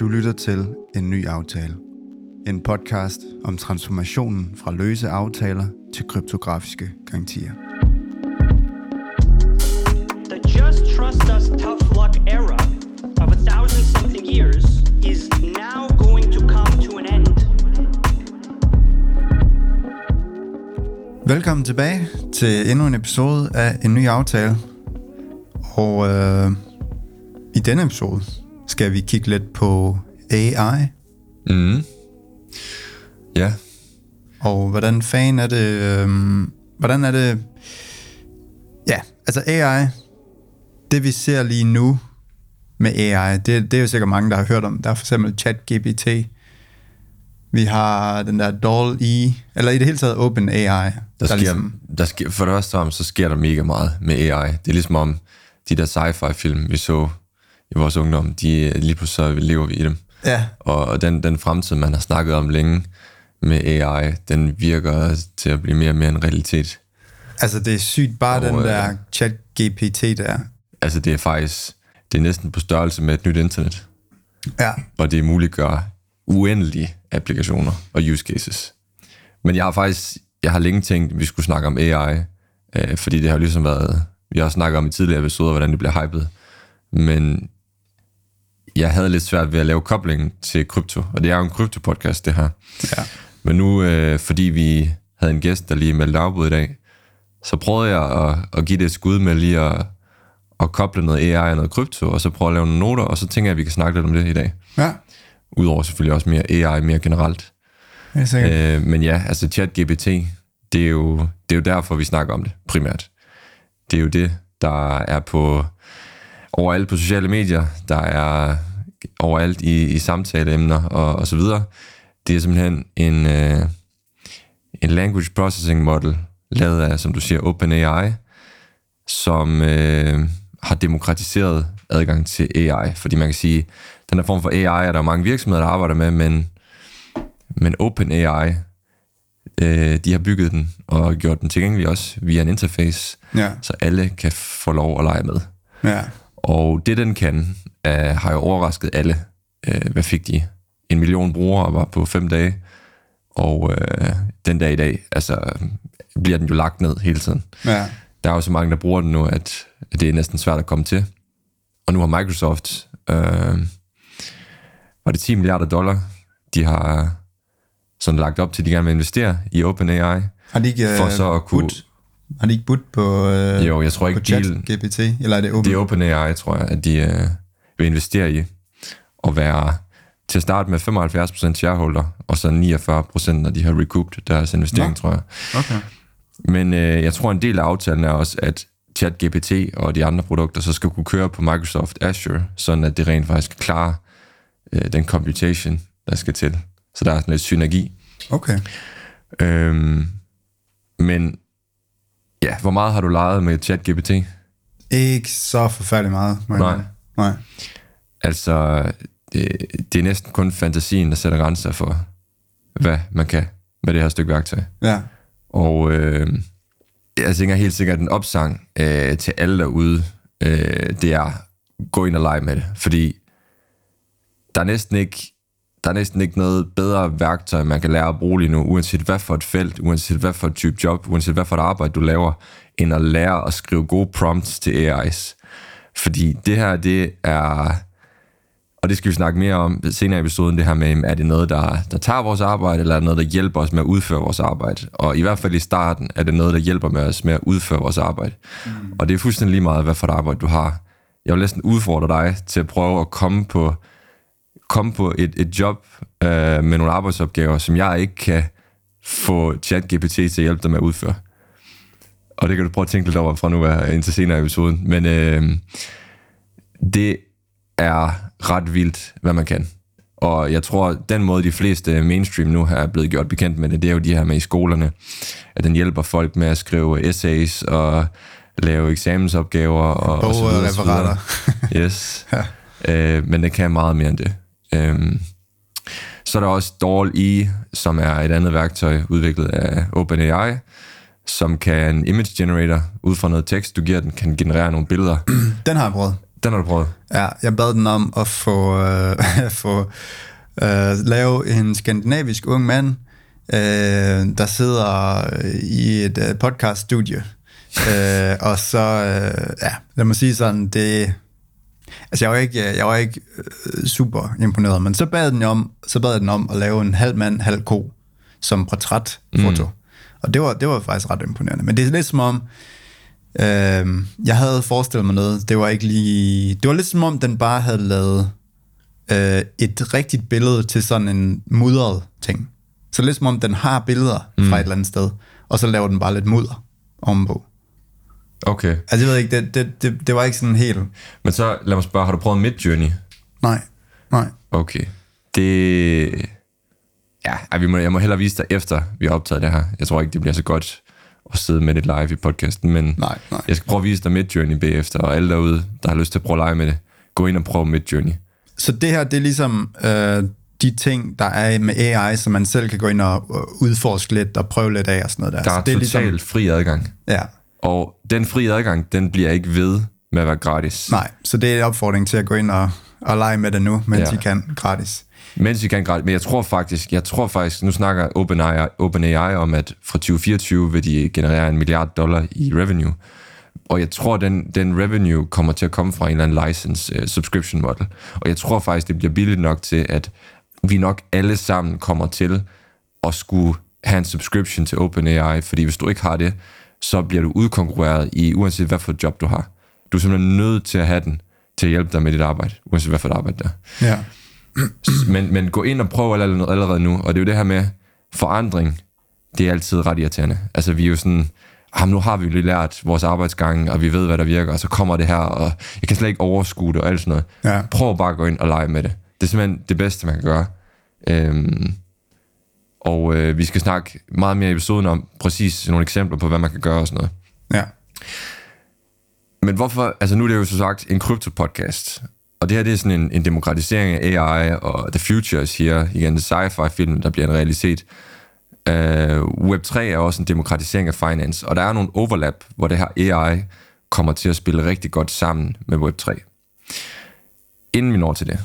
Du lytter til En Ny Aftale. En podcast om transformationen fra løse aftaler til kryptografiske garantier. The just trust us tough luck era of a thousand something years is now going to come to an end. Velkommen tilbage til endnu en episode af En Ny Aftale. Og øh, i denne episode skal vi kigge lidt på AI, Mm. Ja, og hvordan fan er det, øh, hvordan er det, ja, altså AI, det vi ser lige nu med AI, det, det er jo sikkert mange, der har hørt om. Der er for eksempel ChatGPT, vi har den der DALL-E, eller i det hele taget OpenAI. der, der sker, ligesom, der sker, for det første om, så sker der mega meget med AI. Det er ligesom om de der sci-fi film, vi så i vores ungdom, de lige pludselig så lever vi i dem. ja, Og den, den fremtid, man har snakket om længe med AI, den virker til at blive mere og mere en realitet. altså det er sygt, bare Og, den øh, der ChatGPT der. Altså det er faktisk, det er næsten på størrelse med et nyt internet. Ja, og det muliggør uendelige applikationer og use cases. Men jeg har faktisk, jeg har længe tænkt, at vi skulle snakke om AI, øh, fordi det har jo ligesom været, vi har snakket om i tidligere episoder, hvordan det bliver hypet, men jeg havde lidt svært ved at lave koblingen til krypto, og det er jo en krypto-podcast, det her. ja. Men nu, øh, fordi vi havde en gæst, der lige meldte afbud i dag, så prøvede jeg at, at give det et skud med lige at, at koble noget AI og noget krypto, og så prøve at lave nogle noter, og så tænker jeg, at vi kan snakke lidt om det i dag. Ja, Udover selvfølgelig også mere AI, mere generelt. er sikkert. Øh, men ja, altså ChatGPT, det er, jo, det er jo derfor, vi snakker om det, primært. Det er jo det, der er på overalt på sociale medier, der er overalt i, i samtaleemner og, og så videre. Det er simpelthen en, øh, en language processing model, lavet af, som du siger, OpenAI, som øh, har demokratiseret adgang til AI. Fordi man kan sige, den her form for AI er der mange virksomheder, der arbejder med, men men OpenAI, øh, de har bygget den og gjort den tilgængelig også via en interface, Ja, så alle kan få lov at lege med. ja, Og det, den kan, øh, har jo overrasket alle. Øh, hvad fik de? En million brugere og var på fem dage. Og øh, den dag i dag, altså, bliver den jo lagt ned hele tiden. ja. Der er jo så mange, der bruger den nu, at, at det er næsten svært at komme til. Og nu har Microsoft, øh, var det 10 milliarder dollar, de har sådan lagt op til, at de gerne vil investere i OpenAI. Har de ikke, For øh, så at kunne- budt, har de ikke budt på, øh, Jo, jeg tror ikke, på dealen- ChatGPT, eller er det Open? Det er OpenAI, tror jeg, at de øh, vil investere i og være til at starte med 75% shareholder, og så 49% når de har recouped deres investering, Nå. tror jeg. Okay. Men øh, jeg tror, en del af aftalen er også, at ChatGPT og de andre produkter så skal kunne køre på Microsoft Azure, sådan at det rent faktisk kan klare øh, den computation, der skal til. Så der er sådan lidt synergi. Okay. Øhm, men ja, hvor meget har du leget med ChatGPT? Ikke så forfærdeligt meget. jeg Nej. Nej. Altså, det, det er næsten kun fantasien, der sætter grænser for, hvad man kan med det her stykke værktøj. Ja. Og øh, jeg tænker helt sikkert, at en opsang øh, til alle derude, øh, det er, gå ind og lege med det. Fordi der er næsten ikke der er næsten ikke noget bedre værktøj, man kan lære at bruge lige nu, uanset hvad for et felt, uanset hvad for et type job, uanset hvad for et arbejde, du laver, end at lære at skrive gode prompts til AI's. Fordi det her, det er... Og det skal vi snakke mere om senere i episoden, det her med, er det noget, der, der tager vores arbejde, eller er det noget, der hjælper os med at udføre vores arbejde? Og i hvert fald i starten, er det noget, der hjælper med os med at udføre vores arbejde. Mm. Og det er fuldstændig lige meget, hvad for et arbejde du har. Jeg vil næsten udfordre dig til at prøve at komme på, komme på et, et job øh, med nogle arbejdsopgaver, som jeg ikke kan få ChatGPT til at hjælpe dig med at udføre. Og det kan du prøve at tænke lidt over fra nu af indtil senere i episoden. Men øh, det er ret vildt, hvad man kan. Og jeg tror, den måde, de fleste mainstream nu har blevet gjort bekendt med det, det er jo de her med i skolerne, at den hjælper folk med at skrive essays og lave eksamensopgaver og, og så videre, og. Bogreferater. Yes. ja. øh, men det kan meget mere end det. Øhm, så er der også DALL-E, som er et andet værktøj udviklet af OpenAI, som kan en image generator, ud fra noget tekst, du giver den, kan generere nogle billeder. Den har jeg prøvet. Den har du prøvet. Ja, jeg bad den om at få, øh, få øh, lave en skandinavisk ung mand, øh, der sidder i et øh, podcaststudie. øh, og så, øh, ja, lad mig sige sådan, det... Altså, jeg var ikke, jeg var ikke øh, super imponeret, men så bad, den om, så bad den om at lave en halv mand, halv ko, som portrætfoto. Mm. Og det var, det var faktisk ret imponerende. Men det er lidt som om, øh, jeg havde forestillet mig noget, det var ikke lige... Det var lidt som om, den bare havde lavet øh, et rigtigt billede til sådan en mudret ting. Så lidt som om, den har billeder mm. fra et eller andet sted, og så laver den bare lidt mudder ovenpå. Okay. Altså, jeg ved ikke, det, det, det, det var ikke sådan helt... Men så lad mig spørge, har du prøvet Midjourney? Nej, nej. Okay. Det... Ja, ej, vi må, jeg må hellere vise dig efter, vi har optaget det her. Jeg tror ikke, det bliver så godt at sidde med det live i podcasten, men Nej, nej. jeg skal prøve at vise dig Midjourney bagefter, og alle derude, der har lyst til at prøve at lege med det, gå ind og prøv Midjourney. Så det her, det er ligesom øh, de ting, der er med AI, som man selv kan gå ind og øh, udforske lidt og prøve lidt af og sådan noget der. Der så er det er totalt ligesom, fri adgang, Ja, og den fri adgang, den bliver ikke ved med at være gratis. nej. Så det er en opfordring til at gå ind og, og lege med det nu, mens Ja. I kan gratis. Mens vi kan gratis. Men jeg tror faktisk, jeg tror faktisk, nu snakker OpenAI, OpenAI om, at fra 2024 vil de generere en milliard dollar i revenue. Og jeg tror, den, den revenue kommer til at komme fra en eller anden license uh, subscription model. Og jeg tror faktisk, det bliver billigt nok til, at vi nok alle sammen kommer til at skulle have en subscription til OpenAI, fordi hvis du ikke har det, så bliver du udkonkurreret i uanset hvad for et job du har. Du er simpelthen nødt til at have den til at hjælpe dig med dit arbejde, uanset hvad for et arbejde der er Ja. men, men gå ind og prøv allerede, allerede nu, og det er jo det her med forandring, det er altid ret irriterende. Altså vi er jo sådan, ah, nu har vi lige lært vores arbejdsgange, og vi ved, hvad der virker, og så kommer det her, og jeg kan slet ikke overskue det og alt sådan noget. Ja. Prøv bare at gå ind og lege med det. Det er simpelthen det bedste, man kan gøre. Øhm, og øh, vi skal snakke meget mere i episoden om præcis nogle eksempler på, hvad man kan gøre og sådan noget. Ja. Men hvorfor, altså nu er det jo så sagt en krypto-podcast, og det her det er sådan en, en demokratisering af AI og The Future siger igen, det sci-fi film, der bliver en realitet. Uh, Web3 er også en demokratisering af finance, og der er nogle overlap, hvor det her AI kommer til at spille rigtig godt sammen med Web3. Inden vi når til det,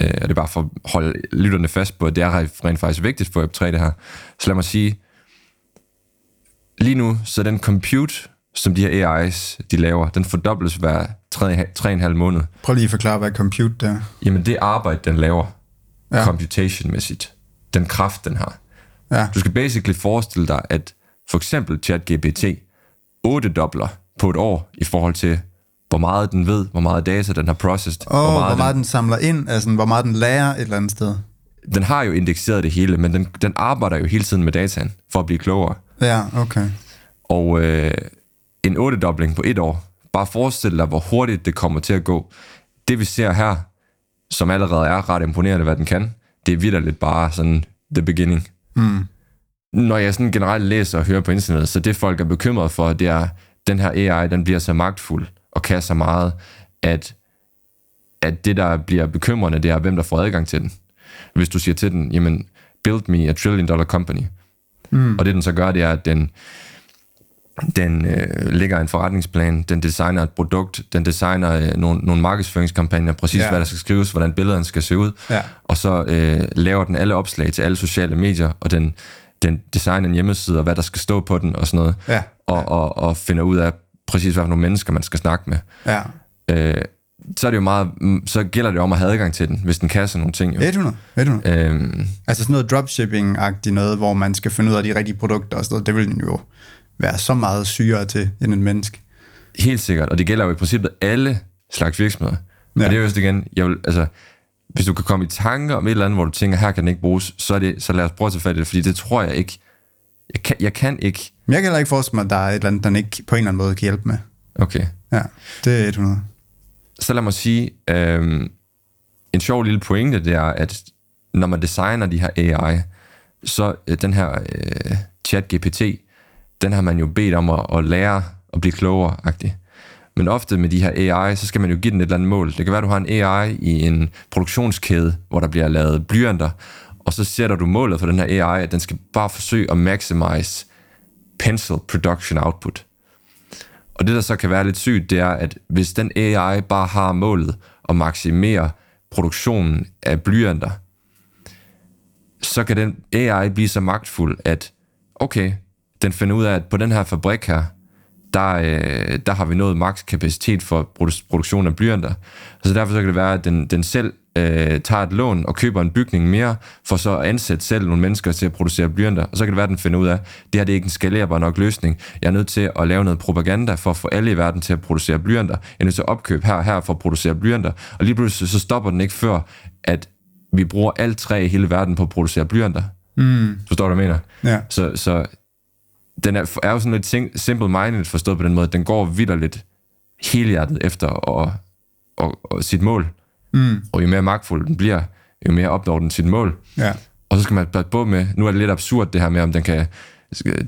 uh, og det er bare for at holde lytterne fast på, at det er rent faktisk vigtigt for Web3 det her, så lad mig sige, lige nu, så den compute, som de her AIs, de laver, den fordobles hver 3,5 måned. Prøv lige at forklare, hvad compute det er. Jamen det arbejde, den laver. Ja. computation-mæssigt, den kraft, den har. Ja. Du skal basically forestille dig, at for eksempel ChatGPT 8 dobler på et år i forhold til, hvor meget den ved, hvor meget data den har processed, Og hvor meget, hvor meget den, den samler ind, altså hvor meget den lærer et eller andet sted. den har jo indekseret det hele, men den, den arbejder jo hele tiden med dataen for at blive klogere. Ja, okay. Og øh, en 8-dobling på et år, bare forestil dig, hvor hurtigt det kommer til at gå. Det vi ser her, som allerede er ret imponerende, hvad den kan, det er vidderligt bare sådan the beginning. Mm. Når jeg sådan generelt læser og hører på internettet, så det folk er bekymret for, det er, den her AI, den bliver så magtfuld og kan så meget, at, at det, der bliver bekymrende, det er, hvem der får adgang til den. Hvis du siger til den, jamen, build me a trillion dollar company. Mm. Og det den så gør, det er, at den, den øh, lægger en forretningsplan, den designer et produkt, den designer øh, nogle, nogle markedsføringskampagner, præcis Ja. hvad der skal skrives, hvordan billederne skal se ud, Ja. og så øh, laver den alle opslag til alle sociale medier, og den, den designer en hjemmeside, og hvad der skal stå på den, og sådan noget, Ja. og, og, og finder ud af præcis, hvad for nogle mennesker, man skal snakke med. Ja. Øh, så er det jo meget, mm, så gælder det om at have adgang til den, hvis den kan sådan nogle ting. Jo. 100. 100. Øhm, Altså sådan noget dropshipping-agtigt noget, hvor man skal finde ud af de rigtige produkter og sådan noget, det vil den jo være så meget sygere til end en menneske. Helt sikkert, og det gælder jo i princippet alle slags virksomheder. Ja. Og det er jo igen, jeg vil, altså, hvis du kan komme i tanker om et eller andet, hvor du tænker, her kan den ikke bruges, så, er det, så lad os prøve at tage fat i det, fordi det tror jeg ikke, jeg kan, jeg kan ikke, Men jeg kan heller ikke forestille mig, at der er et eller andet, den ikke på en eller anden måde kan hjælpe med. okay. Ja, det er 100. Så lad mig sige, øhm, en sjov lille pointe, det er, at når man designer de her AI, så øh, den her øh, chat GPT, den har man jo bedt om at, at lære at blive klogere -agtig. Men ofte med de her AI, så skal man jo give den et eller andet mål. Det kan være, at du har en AI i en produktionskæde, hvor der bliver lavet blyanter, og så sætter du målet for den her AI, at den skal bare forsøge at maximize pencil production output. Og det, der så kan være lidt sygt, det er, at hvis den AI bare har målet at maksimere produktionen af blyanter, så kan den AI blive så magtfuld, at okay, den finder ud af, at på den her fabrik her, der, øh, der har vi nået maks kapacitet for produktion af blyanter. Så derfor så kan det være, at den, den selv øh, tager et lån og køber en bygning mere, for så at ansætte selv nogle mennesker til at producere blyanter. Og så kan det være, at den finder ud af, at det her det er ikke en skalerbar nok løsning. Jeg er nødt til at lave noget propaganda for at få alle i verden til at producere blyanter. Jeg er nødt til at opkøbe her og her for at producere blyanter. Og lige pludselig så stopper den ikke før, at vi bruger alt træ i hele verden på at producere blyanter. Mm. Forstår du, hvad jeg mener? Ja. Så, så den er, er jo sådan lidt sim- simple-minded forstået på den måde. Den går vidderligt helhjertet efter og, og, og sit mål. Mm. Og jo mere magtfuld den bliver, jo mere opnår den sit mål. Ja. Og så skal man passe på med, nu er det lidt absurd det her med, om den kan øh,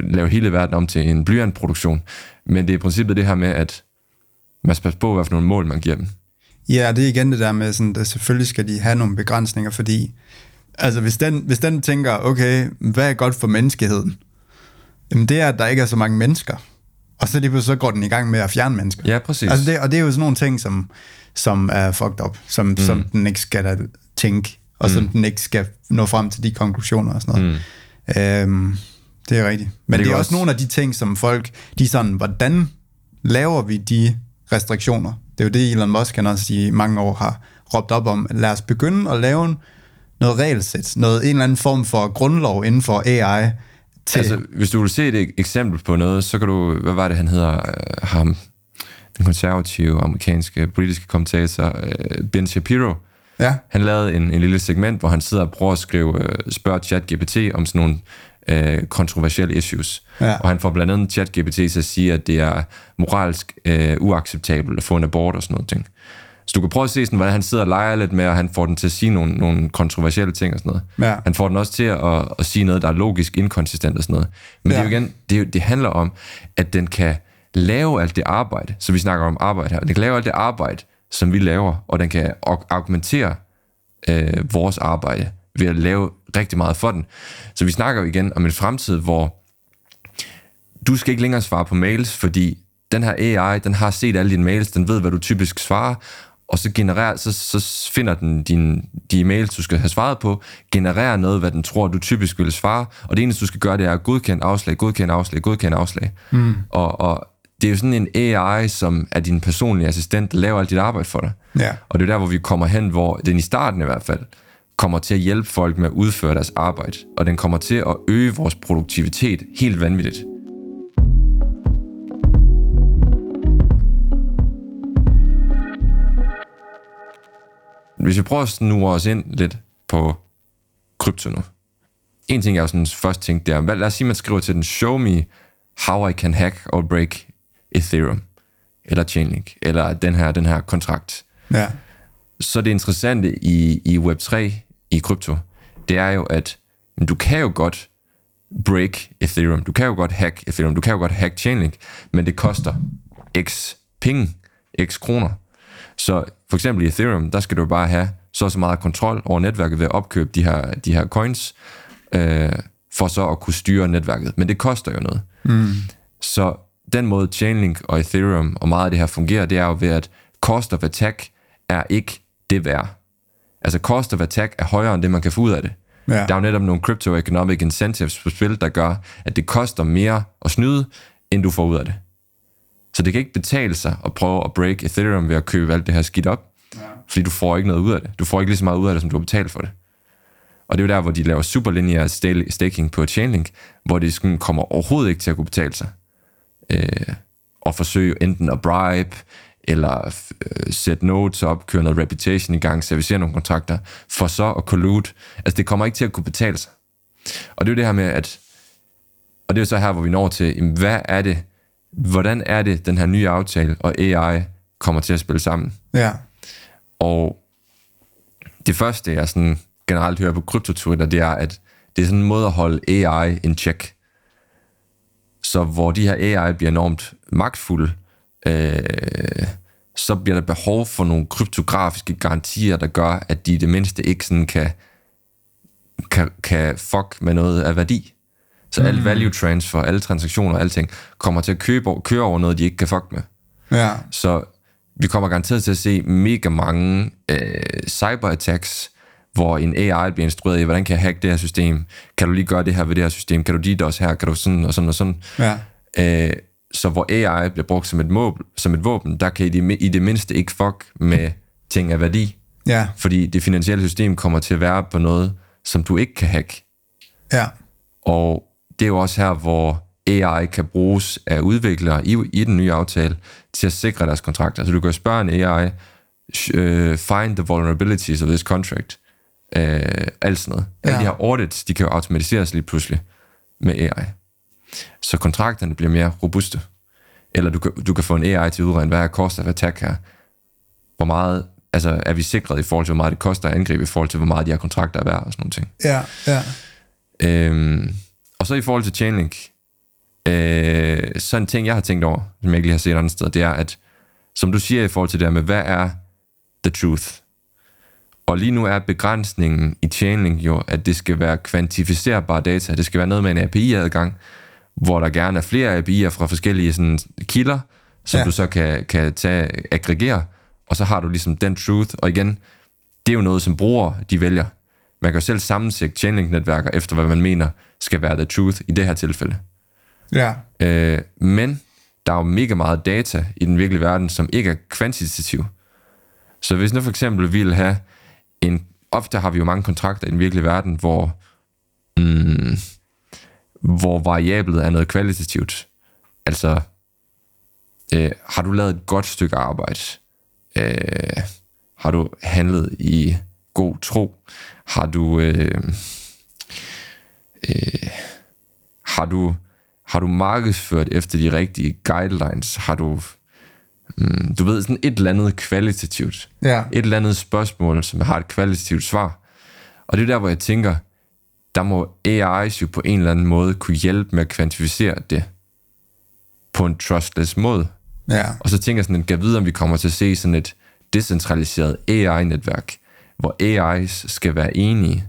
lave hele verden om til en blyantproduktion. Men det er i princippet det her med, at man skal passe på, hvad for nogle mål man giver dem. Ja, det er igen det der med, sådan, at selvfølgelig skal de have nogle begrænsninger, fordi altså, hvis, den, hvis den tænker, okay, hvad er godt for menneskeheden? Jamen det er, at der ikke er så mange mennesker. Og så lige pludselig så går den i gang med at fjerne mennesker. Ja, præcis. Altså det, og det er jo sådan nogle ting, som, som er fucked up, som, mm. som den ikke skal da tænke, og som den ikke skal nå frem til de konklusioner og sådan noget. Mm. Øhm, det er rigtigt. Men det det, er også også- nogle af de ting, som folk, de er sådan, hvordan laver vi de restriktioner? Det er jo det, Elon Musk han også i mange år har råbt op om. Lad os begynde at lave noget regelsæt, noget, en eller anden form for grundlov inden for AI. Til, Altså, hvis du vil se et eksempel på noget, så kan du, hvad var det, han hedder, øh, ham, den konservative amerikanske politiske kommentator, øh, Ben Shapiro, ja, han lavede en, en lille segment, hvor han sidder og prøver at skrive, øh, spørge ChatGPT om sådan nogle øh, kontroversielle issues. Ja. Og han får blandt andet ChatGPT til at sige, at det er moralsk øh, uacceptabelt at få en abort og sådan noget ting. Så du kan prøve at se, sådan, hvordan han sidder og leger lidt med, og han får den til at sige nogle, nogle kontroversielle ting og sådan noget. Ja. Han får den også til at, at sige noget, der er logisk inkonsistent og sådan noget. Men ja. det er jo igen, det, det handler om, at den kan lave alt det arbejde, så vi snakker om arbejde her, den kan lave alt det arbejde, som vi laver, og den kan arg- argumentere øh, vores arbejde ved at lave rigtig meget for den. Så vi snakker jo igen om en fremtid, hvor du skal ikke længere svare på mails, fordi den her AI, den har set alle dine mails, den ved, hvad du typisk svarer, og så, genererer, så, så finder den din, de mails, du skal have svaret på, genererer noget, hvad den tror, du typisk ville svare, og det eneste, du skal gøre, det er at godkende afslag, godkende afslag, godkende afslag. Mm. Og, og det er jo sådan en AI, som er din personlige assistent, der laver alt dit arbejde for dig. Ja. Og det er der, hvor vi kommer hen, hvor den i starten i hvert fald, kommer til at hjælpe folk med at udføre deres arbejde, og den kommer til at øge vores produktivitet helt vanvittigt. Hvis vi prøver at snue os ind lidt på krypto nu. En ting, jeg jo sådan først tænkte, det er, lad os sige, man skriver til den, show me how I can hack or break Ethereum, eller Chainlink, eller den her, den her kontrakt. ja, Så det interessante i, i Web3, i krypto, det er jo, at du kan jo godt break Ethereum, du kan jo godt hack Ethereum, du kan jo godt hack Chainlink, men det koster x penge, x kroner. Så for eksempel i Ethereum, der skal du bare have så så meget kontrol over netværket ved at opkøbe de her, de her coins, øh, for så at kunne styre netværket. Men det koster jo noget. Mm. Så den måde Chainlink og Ethereum og meget af det her fungerer, det er jo ved, at cost of attack er ikke det værd. Altså cost of attack er højere end det, man kan få ud af det. Ja. Der er jo netop nogle crypto-economic incentives på spil, der gør, at det koster mere at snyde, end du får ud af det. Så det kan ikke betale sig at prøve at break Ethereum ved at købe alt det her skidt op, ja. fordi du får ikke noget ud af det. Du får ikke lige så meget ud af det, som du har betalt for det. Og det er jo der, hvor de laver superlineær sta- staking på Chainlink, hvor det sådan kommer overhovedet ikke til at kunne betale sig. Øh, og forsøge enten at bribe, eller øh, sætte notes op, køre noget reputation i gang, servicere nogle kontrakter, for så at collude. Altså det kommer ikke til at kunne betale sig. Og det er jo det her med, at og det er jo så her, hvor vi når til, jamen, hvad er det, hvordan er det, den her nye aftale og AI kommer til at spille sammen? ja, Og det første, jeg sådan generelt hører på krypto-Twitter, det er, at det er sådan en måde at holde AI in check. Så hvor de her AI bliver enormt magtfulde, øh, så bliver der behov for nogle kryptografiske garantier, der gør, at de i det mindste ikke sådan kan, kan, kan fuck med noget af værdi. Så alt value transfer, alle transaktioner og alting, kommer til at købe, køre over noget, de ikke kan fuck med. Ja. Så vi kommer garanteret til at se mega mange øh, cyberattacks, hvor en AI bliver instrueret i, hvordan kan jeg hacke det her system? Kan du lige gøre det her ved det her system? Kan du DDoS her? Kan du sådan og sådan og sådan? Ja. Øh, så hvor AI bliver brugt som et, mål, som et våben, der kan I det, i det mindste ikke fuck med ting af værdi. Ja. Fordi det finansielle system kommer til at være på noget, som du ikke kan hacke. Ja. Og det er jo også her, hvor AI kan bruges af udviklere i, i den nye aftale til at sikre deres kontrakter. Så du kan spørge en AI, uh, find the vulnerabilities of this contract. Uh, alt sådan noget. Ja. Alle de her audits, de kan jo automatiseres lige pludselig med AI. Så kontrakterne bliver mere robuste. Eller du kan, du kan få en AI til at udregne, hvad er cost of attack her? Hvor meget altså, er vi sikret i forhold til, hvor meget det koster at angribe, i forhold til, hvor meget de her kontrakter er værd og sådan nogle ting. Ja. Ja. Øhm, og så i forhold til Chainlink, øh, så en ting, jeg har tænkt over, som jeg ikke lige har set andre steder, det er, at som du siger i forhold til det her med, hvad er the truth? Og lige nu er begrænsningen i Chainlink jo, at det skal være kvantificerbare data. Det skal være noget med en API-adgang, hvor der gerne er flere API'er fra forskellige sådan, kilder, som Ja. du så kan, kan tage, aggregere, og så har du ligesom den truth. Og igen, det er jo noget, som brugere de vælger. Man kan jo selv sammensætte Chainlink-netværker efter, hvad man mener skal være the truth i det her tilfælde. Ja. Øh, men der er jo mega meget data i den virkelige verden, som ikke er kvantitativ. Så hvis nu for eksempel vi vil have en... Ofte har vi jo mange kontrakter i den virkelige verden, hvor, mm, hvor variablet er noget kvalitativt. Altså, øh, har du lavet et godt stykke arbejde? Øh, har du handlet i god tro? Har du... Øh, øh, har du har du markedsført efter de rigtige guidelines? Har du, mm, du ved, sådan et eller andet kvalitativt. Ja. Et eller andet spørgsmål, som har et kvalitativt svar. Og det er der, hvor jeg tænker, der må AI's jo på en eller anden måde kunne hjælpe med at kvantificere det på en trustless måde. Ja. Og så tænker jeg sådan, at jeg vide, om vi kommer til at se sådan et decentraliseret AI-netværk, hvor AI's skal være enige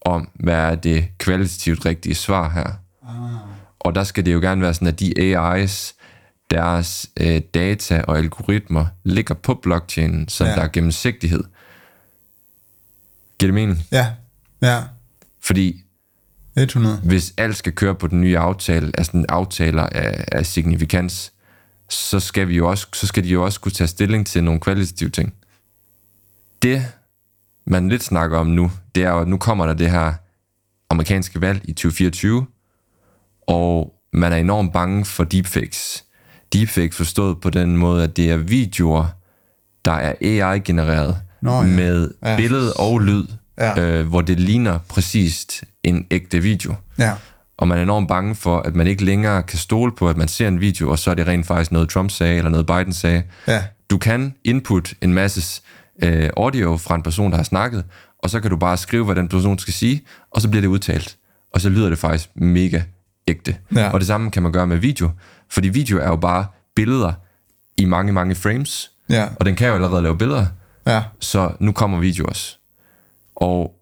om, hvad er det kvalitativt rigtige svar her. Og der skal det jo gerne være sådan, at de AI's, deres øh, data og algoritmer ligger på blockchainen, så Ja. der er gennemsigtighed. Giver det mening? Ja. Ja. Fordi 100. hvis alt skal køre på den nye aftale, altså den aftaler af, af signifikans, så skal, vi jo også, så skal de jo også kunne tage stilling til nogle kvalitative ting. Det, man lidt snakker om nu, det er jo, at nu kommer der det her amerikanske valg i 2024, og man er enormt bange for deepfakes. Deepfakes forstået på den måde, at det er videoer, der er AI-genereret Nå, ja. med Ja. billede og lyd, Ja. øh, hvor det ligner præcist en ægte video. Ja. Og man er enormt bange for, at man ikke længere kan stole på, at man ser en video, og så er det rent faktisk noget, Trump sagde, eller noget, Biden sagde. Ja. Du kan input en masse øh, audio fra en person, der har snakket, og så kan du bare skrive, hvad den person skal sige, og så bliver det udtalt. Og så lyder det faktisk mega ægte. Ja. Og det samme kan man gøre med video, fordi video er jo bare billeder i mange, mange frames, Ja. og den kan jo allerede lave billeder, Ja. så nu kommer video også. Og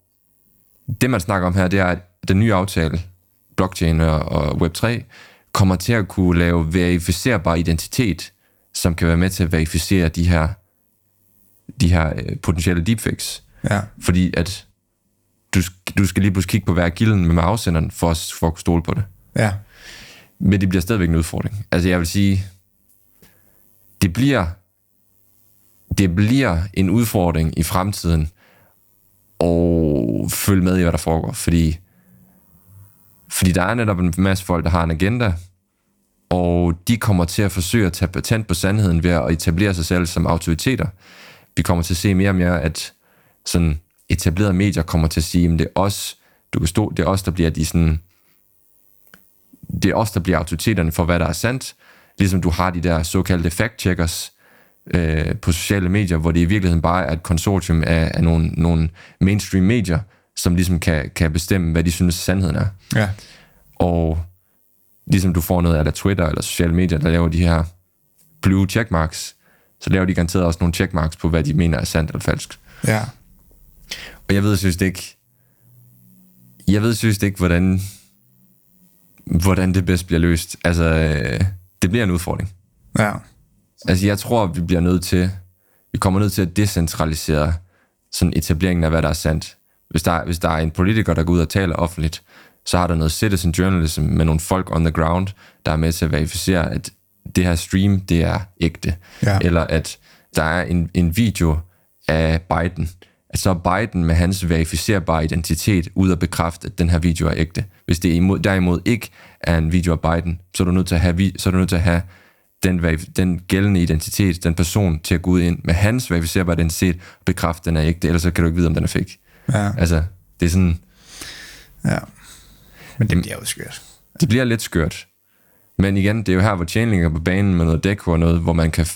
det, man snakker om her, det er, at den nye aftale, blockchain og, og Web3, kommer til at kunne lave verificerbar identitet, som kan være med til at verificere de her, de her øh, potentielle deepfakes. Ja. Fordi at du, du skal lige pludselig kigge på hver kilden med afsenderen, for, for at kunne stole på det. Ja. Men det bliver stadigvæk en udfordring. Altså jeg vil sige, det bliver, det bliver en udfordring i fremtiden og følge med i, hvad der foregår. Fordi, fordi der er netop en masse folk, der har en agenda, og de kommer til at forsøge at tage patent på sandheden ved at etablere sig selv som autoriteter. Vi kommer til at se mere og mere, at sådan etablerede medier kommer til at sige, at det er os, du kan stå, det er os, der bliver de sådan, det er os, der bliver autoriteterne for, hvad der er sandt. Ligesom du har de der såkaldte fact-checkers øh, på sociale medier, hvor det i virkeligheden bare er et konsortium af, af nogle, nogle mainstream medier, som ligesom kan, kan bestemme, hvad de synes sandheden er. Ja. Og ligesom du får noget af Twitter eller sociale medier, der laver de her blue checkmarks, så laver de garanteret også nogle checkmarks på, hvad de mener er sandt eller falsk. Ja. Og jeg ved synes ikke, jeg ved synes ikke, hvordan hvordan det bedst bliver løst. Altså, øh, det bliver en udfordring. Ja. Altså, jeg tror, vi bliver nødt til, vi kommer nødt til at decentralisere sådan etableringen af, hvad der er sandt. Hvis der, hvis der er en politiker, der går ud og taler offentligt, så har der noget citizen journalism med nogle folk on the ground, der er med til at verificere, at det her stream, det er ægte. Ja. Eller at der er en, en video af Biden, så Biden med hans verificerbare identitet ud og bekræfte, at den her video er ægte. Hvis det imod, derimod ikke er en video af Biden, så er du nødt til at have, så er du nødt til at have den, den gældende identitet, den person til at gå ud ind med hans verificerbare identitet og bekræfte, at den er ægte, ellers så kan du ikke vide, om den er fake. Ja. Altså, det er sådan, ja. Men det bliver jo skørt. det bliver lidt skørt. Men igen, det er jo her, hvor Chainlink er på banen med noget dæk og noget, hvor man kan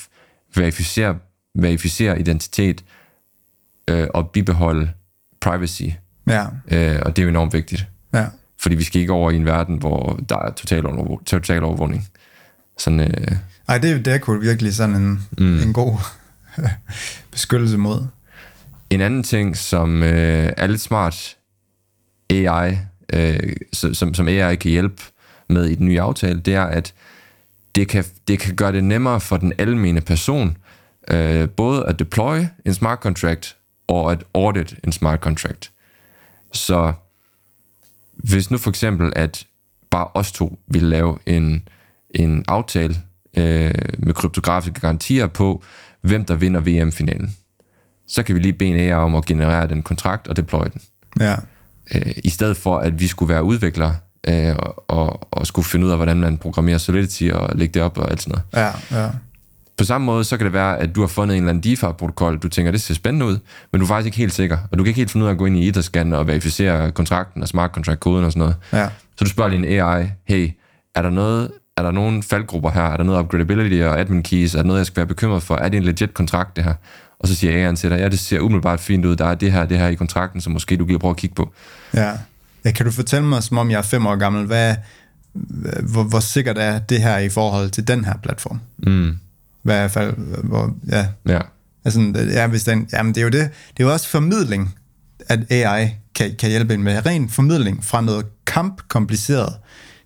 verificere, verificere identitet øh, og bibeholde privacy. Ja. Øh, og det er jo enormt vigtigt. Ja. Fordi vi skal ikke over i en verden, hvor der er total, overvåg- total overvågning. Sådan, øh, Ej, det, er- det er kunne virkelig sådan en, mm. en god beskyttelse mod. En anden ting, som øh, er lidt smart AI, øh, som, som AI kan hjælpe med i den nye aftale, det er, at det kan, det kan gøre det nemmere for den almene person, øh, både at deploy en smart contract og at audit en smart contract. Så hvis nu for eksempel, at bare os to vil lave en, en aftale øh, med kryptografiske garantier på, hvem der vinder VM-finalen, så kan vi lige bede en om at generere den kontrakt og deploy den. Ja. Øh, I stedet for, at vi skulle være udviklere øh, og, og, og skulle finde ud af, hvordan man programmerer Solidity og lægge det op og alt sådan noget. Ja, ja. På samme måde, så kan det være, at du har fundet en eller anden DeFi-protokol, du tænker, det ser spændende ud, men du er faktisk ikke helt sikker, og du kan ikke helt finde ud af at gå ind i Etherscan og verificere kontrakten og smart contract-koden og sådan noget. Ja. Så du spørger en AI, hey, er der noget, er der nogle faldgrupper her? Er der noget upgradability og admin keys? Er der noget, jeg skal være bekymret for? Er det en legit kontrakt, det her? Og så siger AI'en til dig, ja, det ser umiddelbart fint ud. Der er det her, det her i kontrakten, som måske du kan prøve at kigge på. Ja. ja. Kan du fortælle mig, som om jeg er fem år gammel, hvad, hvor, hvor sikkert er det her i forhold til den her platform? Mm. Hvad er fald, hvor, ja, Ja. altså, ja, hvis den, jamen det er jo det, det er jo også formidling, at AI kan, kan hjælpe en med. Ren formidling fra noget kampkompliceret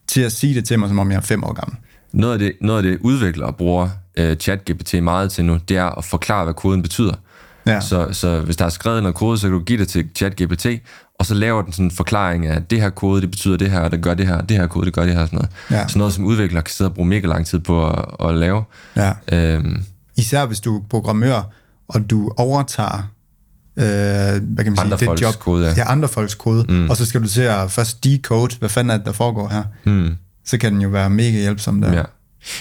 til at sige det til mig, som om jeg er fem år gammel. Noget af det, noget af det udviklere bruger uh, ChatGPT meget til nu, det er at forklare, hvad koden betyder. Ja. Så, så hvis der er skrevet noget kode, så kan du give det til ChatGPT, og så laver den sådan en forklaring af, at det her kode, det betyder det her, og det gør det her, det her kode, det gør det her, sådan noget. Ja. Sådan noget, som udvikler kan sidde og bruge mega lang tid på at, at lave. Ja. Øhm, Især hvis du er programmør, og du overtager øh, hvad kan man Andre sige, folks det job, kode, ja. ja. andre folks kode, mm. og så skal du til at først decode, hvad fanden er det, der foregår her. hmm. Så kan den jo være mega hjælpsom der. Ja.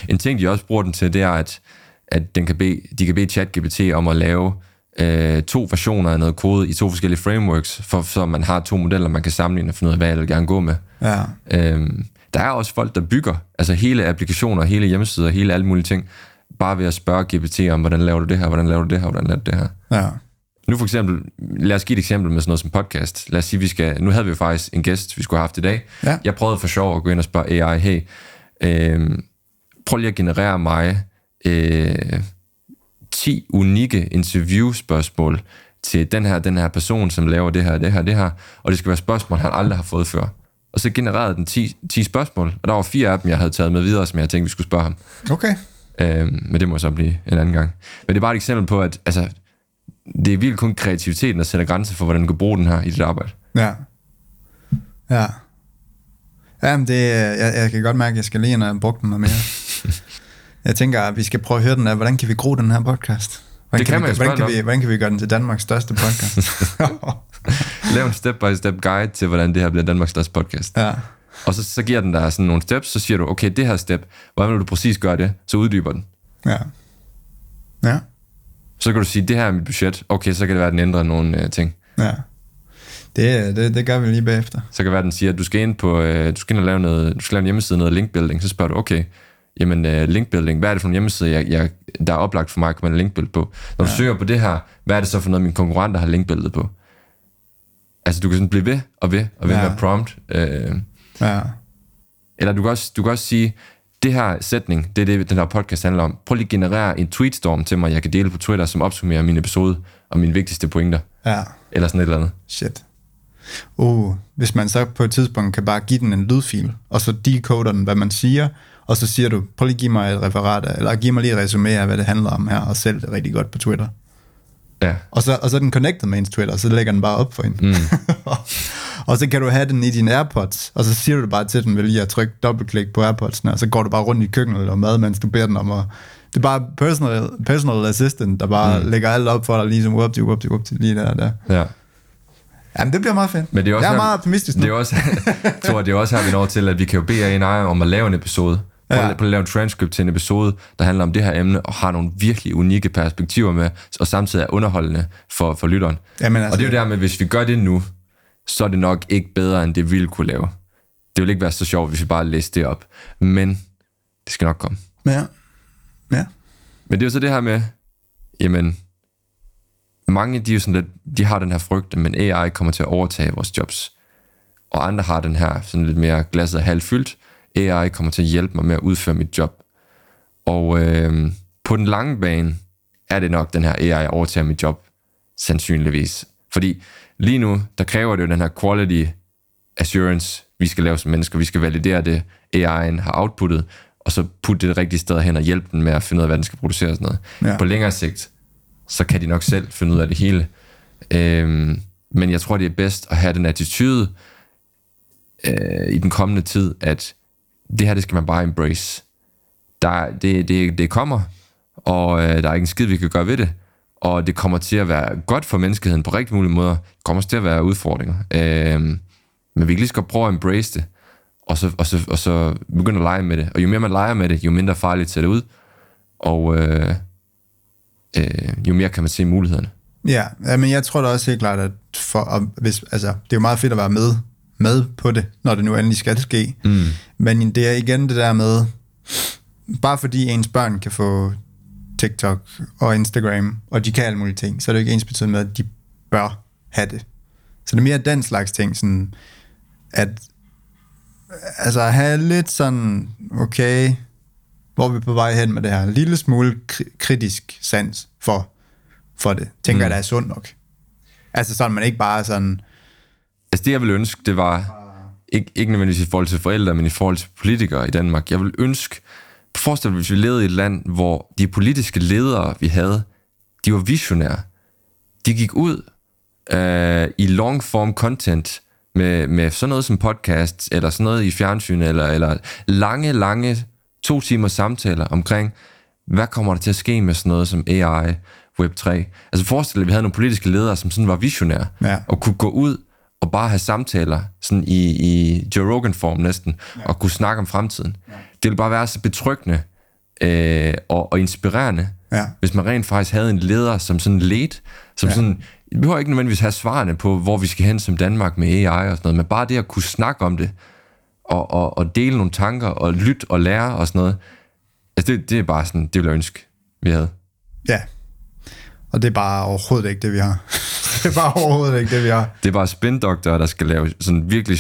En ting, de også bruger den til, det er, at, at den kan bede, de kan bede ChatGPT om at lave øh, to versioner af noget kode i to forskellige frameworks, for, så man har to modeller, man kan sammenligne og finde ud af, hvad jeg vil gerne gå med. Ja. Øhm, der er også folk, der bygger altså hele applikationer, hele hjemmesider, hele alle mulige ting, bare ved at spørge GPT om, hvordan laver du det her, hvordan laver du det her, hvordan laver du det her. ja. Nu for eksempel, lad os give et eksempel med sådan noget som podcast. Lad os sige, vi skal, nu havde vi jo faktisk en gæst, vi skulle have haft i dag. Ja. Jeg prøvede for sjov at gå ind og spørge AI, hey, øh, prøv lige at generere mig øh, 10 unikke interviewspørgsmål til den her, den her person, som laver det her, det her, det her, og det skal være spørgsmål, han aldrig har fået før. Og så genererede den 10, 10 spørgsmål, og der var fire af dem, jeg havde taget med videre, som jeg tænkte, vi skulle spørge ham. Okay. Øhm, men det må så blive en anden gang. Men det er bare et eksempel på, at altså, det er virkelig kun kreativiteten, der sætter grænser for, hvordan du kan bruge den her i dit arbejde. Ja. Ja. Jamen, det, jeg, jeg kan godt mærke, at jeg skal lige ind og bruge den noget mere. Jeg tænker, at vi skal prøve at høre den af, hvordan kan vi gro den her podcast? Hvordan Det kan vi, man jo hvordan, kan vi, hvordan kan vi gøre den til Danmarks største podcast? Lav en step-by-step guide til, hvordan det her bliver Danmarks største podcast. ja. Og så, så giver den dig sådan nogle steps, så siger du, okay, det her step, hvordan vil du præcis gøre det? Så uddyber den. Ja. Ja. Så kan du sige, det her er mit budget. Okay, så kan det være, at den ændrer nogle øh, ting. Ja. Det, det, det gør vi lige bagefter. Så kan det være, at den siger, at du skal ind på, øh, du skal ind og lave noget, du skal lave en hjemmeside, noget linkbuilding. Så spørger du, okay, jamen øh, linkbuilding, hvad er det for en hjemmeside, jeg, jeg, der er oplagt for mig komme en linkbuild på? Når du ja. søger på det her, hvad er det så for noget, mine konkurrenter har linkbuildet på? Altså, du kan sådan blive ved og ved og ved Ja. med prompt. Øh, Ja. eller du kan, også, du kan også sige, det her sætning, det er det, den her podcast handler om. Prøv lige at generere en tweetstorm til mig, jeg kan dele på Twitter, som opsummerer min episode og mine vigtigste pointer. Ja. Eller sådan et eller andet. Shit. Uh, hvis man så på et tidspunkt kan bare give den en lydfil, og så decoder den, hvad man siger, og så siger du, prøv lige at give mig et referat, af- eller giv mig lige et resumé af, hvad det handler om her, og sælg det rigtig godt på Twitter. Ja. Og så, og så er den connected med ens Twitter, og så lægger den bare op for en. Mm. og så kan du have den i dine AirPods, og så siger du bare til den, vil lige at trykke dobbeltklik på AirPods'ene, og så går du bare rundt i køkkenet og mad, mens du beder den om at... Det er bare personal, personal assistant, der bare mm. lægger alt op for dig, ligesom whoopty, whoopty, whoopty, lige der og der. ja. Jamen, det bliver meget fedt. Men det er også jeg er her- meget optimistisk nu. Det er også, tror, det er også her, vi når til, at vi kan jo bede A&I om at lave en episode. Ja. prøv at lave en transcript til en episode, der handler om det her emne, og har nogle virkelig unikke perspektiver med, og samtidig er underholdende for, for lytteren. Jamen, altså- og det er jo der med, hvis vi gør det nu, så er det nok ikke bedre, end det vi ville kunne lave. Det vil ikke være så sjovt, hvis vi bare læste det op. Men det skal nok komme. Ja. Ja. Men det er jo så det her med, jamen, mange de er sådan lidt, de har den her frygt, men AI kommer til at overtage vores jobs. Og andre har den her sådan lidt mere glasset halvfyldt. AI kommer til at hjælpe mig med at udføre mit job. Og øh, på den lange bane er det nok, den her AI overtager mit job, sandsynligvis. Fordi lige nu, der kræver det jo den her quality assurance, vi skal lave som mennesker. Vi skal validere det, AI'en har outputtet, og så putte det det rigtige sted hen og hjælpe den med at finde ud af, hvad den skal producere og sådan noget. Ja. Ja. På længere sigt, så kan de nok selv finde ud af det hele. Øhm, men jeg tror, det er bedst at have den attitude øh, i den kommende tid, at det her, det skal man bare embrace. Der, det, det, det kommer, og øh, der er ikke en skid, vi kan gøre ved det. Og det kommer til at være godt for menneskeheden på rigtig mulige måder. Det kommer til at være udfordringer. Øh, men vi kan lige så godt prøve at embrace det, og så, og, så, og så begynde at lege med det. Og jo mere man leger med det, jo mindre farligt ser det ud. Og øh, øh, jo mere kan man se mulighederne. Ja, ja, men jeg tror da også helt klart, at for, hvis, altså, det er jo meget fedt at være med, med på det, når det nu endelig skal ske. Mm. Men det er igen det der med, bare fordi ens børn kan få TikTok og Instagram, og de kan alle mulige ting, så er det jo ikke ens betydende med, at de bør have det. Så det er mere den slags ting, sådan, at altså at have lidt sådan, okay, hvor er vi på vej hen med det her, en lille smule kri- kritisk sans for, for det, tænker mm. jeg, der er sundt nok. Altså sådan, man ikke bare sådan, Altså det, jeg ville ønske, det var ikke, ikke nødvendigvis i forhold til forældre, men i forhold til politikere i Danmark. Jeg ville ønske, forestil dig, hvis vi levede i et land, hvor de politiske ledere, vi havde, de var visionære. De gik ud øh, i long form content med, med sådan noget som podcast, eller sådan noget i fjernsyn, eller, eller lange, lange to timers samtaler omkring, hvad kommer der til at ske med sådan noget som AI, Web3. Altså forestil dig, at vi havde nogle politiske ledere, som sådan var visionære, Ja. og kunne gå ud og bare have samtaler sådan i, i Joe Rogan-form næsten, ja. og kunne snakke om fremtiden. Ja. Det ville bare være så betryggende øh, og, og inspirerende, Ja. hvis man rent faktisk havde en leder som sådan led, som ja. sådan, vi behøver ikke nødvendigvis have svarene på, hvor vi skal hen som Danmark med AI og sådan noget, men bare det at kunne snakke om det, og, og, og dele nogle tanker, og lytte og lære og sådan noget, altså det, det er bare sådan, det ville jeg ønske, vi havde. ja. Og det er bare overhovedet ikke det, vi har. det er bare overhovedet ikke det, vi har. Det er bare spindoktorer, der skal lave sådan virkelig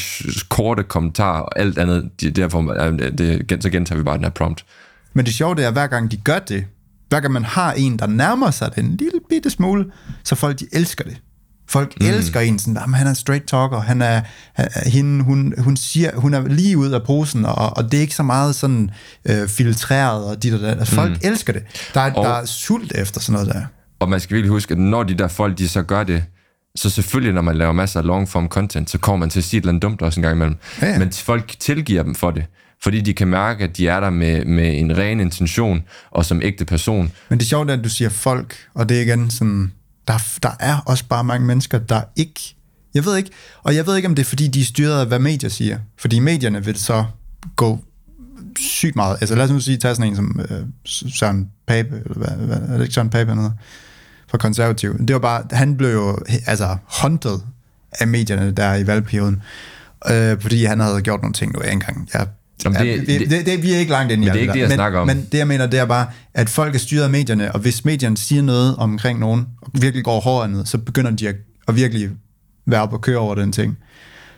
korte kommentarer, og alt andet, de, derfor, det, så gentager vi bare den her prompt. Men det sjove det er, at hver gang de gør det, hver gang man har en, der nærmer sig det en lille bitte smule, så folk de elsker det. Folk mm. elsker en sådan, "Jamen, han er straight talker, han er, hende, hun, hun, siger, hun er lige ud af posen, og, og det er ikke så meget sådan øh, filtreret og dit og dat. Altså, folk mm. elsker det. Der er, Og- der er sult efter sådan noget der. Og man skal virkelig huske, at når de der folk, de så gør det, så selvfølgelig, når man laver masser af long form content, så kommer man til at sige et eller andet dumt også en gang imellem. Ja, ja. Men folk tilgiver dem for det, fordi de kan mærke, at de er der med, med en ren intention, og som ægte person. Men det er, at du siger folk, og det er igen sådan, der, der er også bare mange mennesker, der ikke, jeg ved ikke, og jeg ved ikke, om det er, fordi de er styret af, hvad medier siger. Fordi medierne vil så gå sygt meget, altså lad os nu sige, tage sådan en som øh, Søren Pape, eller hvad, hvad, er det ikke Søren Pape, han hedder, fra konservativ. Det var bare, han blev jo altså hunted af medierne der i valgperioden, øh, fordi han havde gjort nogle ting, nu jeg engang, jeg Jamen, Ja, det- vi, det- det, det, vi er ikke langt inde i det er ikke det, jeg men, snakker om. Men det, jeg mener, det er bare, at folk er styret af medierne, og hvis medierne siger noget omkring nogen, og virkelig går hårdere ned, så begynder de at, at virkelig være op og køre over den ting.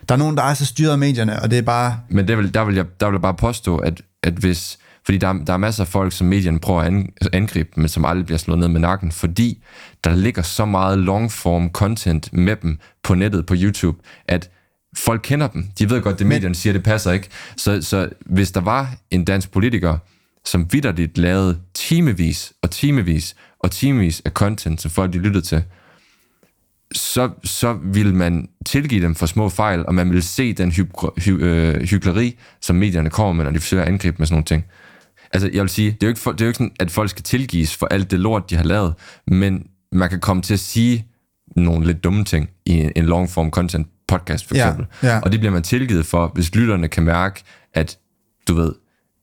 Der er nogen, der er så styret af medierne, og det er bare... Men det vil, der, vil jeg, der vil jeg bare påstå, at, at hvis Fordi der, er- der er masser af folk, som medierne prøver at an- angribe, men som aldrig bliver slået ned med nakken, fordi der ligger så meget long-form content med dem på nettet, på YouTube, at folk kender dem. De ved godt, det medierne siger, det passer ikke. Så, så hvis der var en dansk politiker, som vidderligt lavede timevis og timevis og timevis af content, som folk de lyttede til, så, så vil man tilgive dem for små fejl, og man vil se den hy, hy, øh, hyggeleri, som medierne kommer med, når de forsøger at angribe med sådan nogle ting. Altså, jeg vil sige, det er jo ikke, det er jo ikke sådan, at folk skal tilgives for alt det lort, de har lavet, men man kan komme til at sige nogle lidt dumme ting i en, en long-form content podcast, for Ja, eksempel. ja. Og det bliver man tilgivet for, hvis lytterne kan mærke, at du ved,